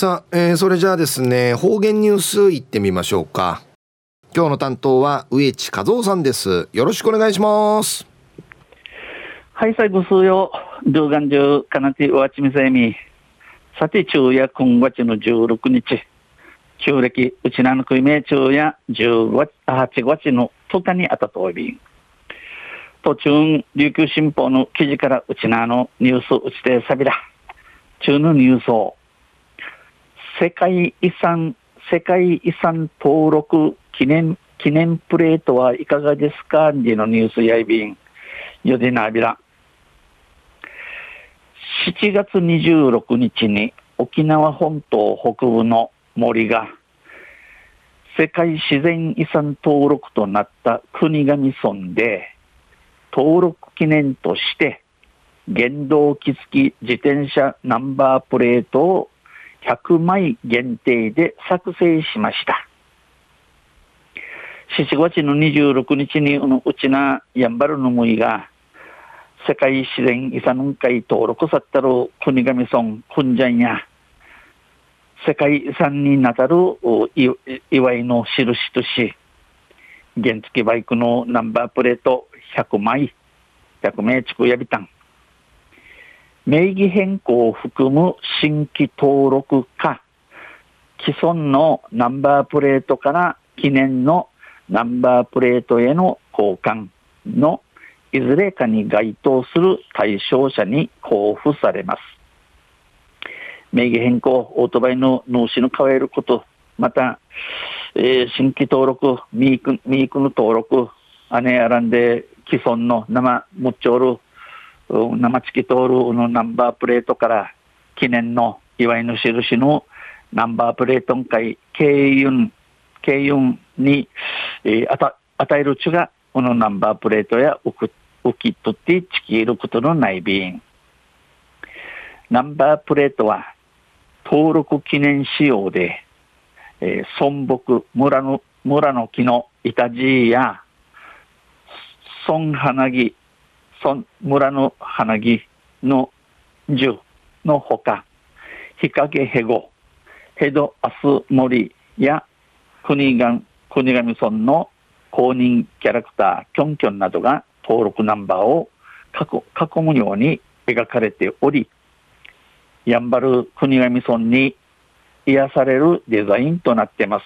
さあ、えー、それじゃあですね方言ニュースいってみましょうか。今日の担当は植地和夫さんです。よろしくお願いします。はい最後数曜動画中かなてわちみせみ。さて昼夜今月の16日。旧暦うちなのくいめ昼夜10月8月の10日にあたとおび途中琉球新報の記事からうちなのニュースうちてさびら中のニュースを。世界遺産、世界遺産登録記念、記念プレートはいかがですか？でのニュースやいびん。よでなびら。7月26日に沖縄本島北部の森が世界自然遺産登録となった国頭村で登録記念として原動機付き自転車ナンバープレートを100枚限定で作成しました。7月の26日にうちなやんばるのむいが世界自然遺産会登録さったる国頭村くんじゃんや世界遺産になたる祝いの印とし原付バイクのナンバープレート100枚100名地区やびたん名義変更を含む新規登録か、既存のナンバープレートから記念のナンバープレートへの交換のいずれかに該当する対象者に交付されます。名義変更、オートバイの納資の変えること、また、えー、新規登録、ミークミークの登録、姉やらんで既存の生ムッチョール生チキ通るのナンバープレートから記念の祝いの印のナンバープレートんかい経運経運に、えー、あた与えるちがこのナンバープレートや浮き取ってチキることのない便ナンバープレートは登録記念仕様で、えー、村木村の村の木の板地や村花木村村の花木の樹のほか、日陰へご、ヘドアス森や国が国頭村の公認キャラクター、キョンキョンなどが登録ナンバーを囲むように描かれており、やんばる国頭村に癒されるデザインとなっています。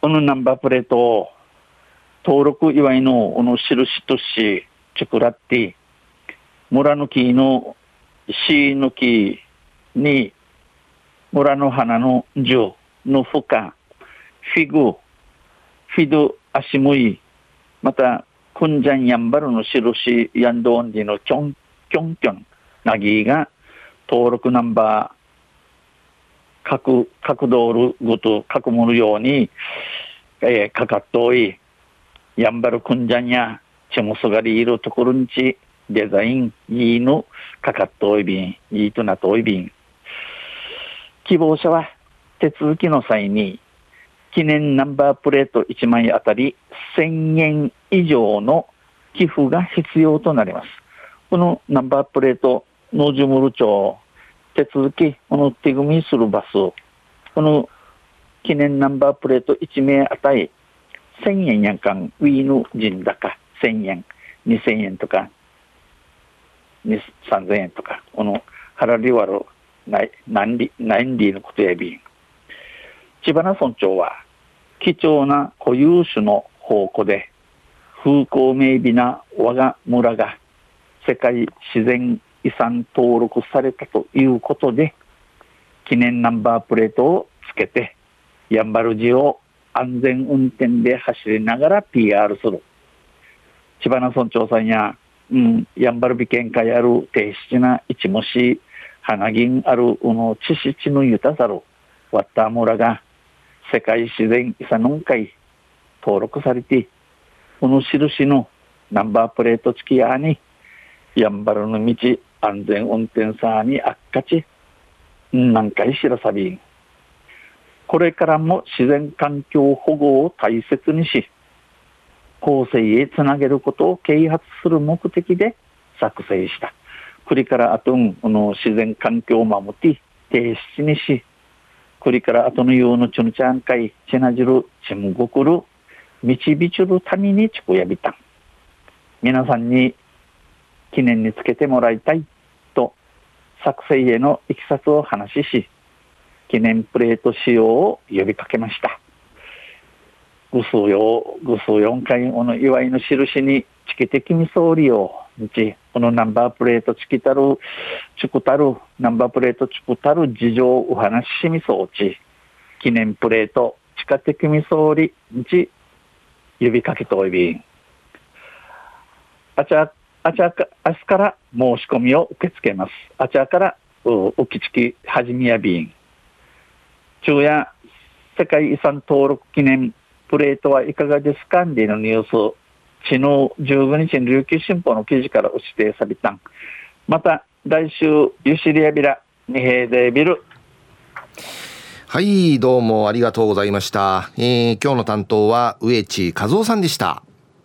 このナンバープレートを登録祝いのこの印とし、チョコラッティ、村の木のシの木に、村の花の樹の負荷、フィグ、フィド足もい、また、クンジャンヤンバルの印ヤンドオンディのキョン、キョンキョン、ナギーが登録ナンバー、各、各道路ごと、各ものように、えー、かかっとおい、ヤンバルクンジャンや、チモソガリいるところにちデザインいいのかかっとおいびん、いいとなとおいびん。希望者は手続きの際に記念ナンバープレート1枚あたり1000円以上の寄付が必要となります。このナンバープレート、農樹ムル町、手続き、この手組みするバス、この記念ナンバープレート1名あたり1000円やんかん、ウィーヌ人高。1000円、2000円とか、3000円とか、この腹リワルない何里何里のことやびん。千葉村長は貴重な固有種の宝庫で風光明媚な我が村が世界自然遺産登録されたということで記念ナンバープレートをつけてやんばる寺を安全運転で走りながら PR する千葉の村長さんや、うん、やんばるび県会ある低質な一模し、花銀あるうの知識のゆたさる、わった村が世界自然遺産の会登録されて、この印のナンバープレート付きやに、やんばるの道安全運転さにあっかち、何回知らさびん。これからも自然環境保護を大切にし、後世へつなげることを啓発する目的で作成した。栗からあとん、この自然環境を守って、提出にし、これから後のようのちゅぬちゃんかい、ちなじる、ちむごくる、導ちるためにちくやびたん。皆さんに記念につけてもらいたいと、作成へのいきさつを話しし、記念プレート使用を呼びかけました。ぐすうよ、ぐすう4回、この祝いの印に、チケテキミソーリオ、日、このナンバープレートチキタル、チクタル、ナンバープレートチクタル事情お話しみそうち、記念プレート、地下的みそうり、日、呼びかけとおいびん。あちゃ、あちゃか、明日から申し込みを受け付けます。あちゃから、う、うきちき、はじみやびん。昼夜、世界遺産登録記念プレートはいかがですか？んでのニュース、昨日15日に琉球新報の記事から指定されたん。また、来週、ユシリアビラ、二平デビル。はい、どうもありがとうございました。えー、今日の担当は植地和夫さんでした。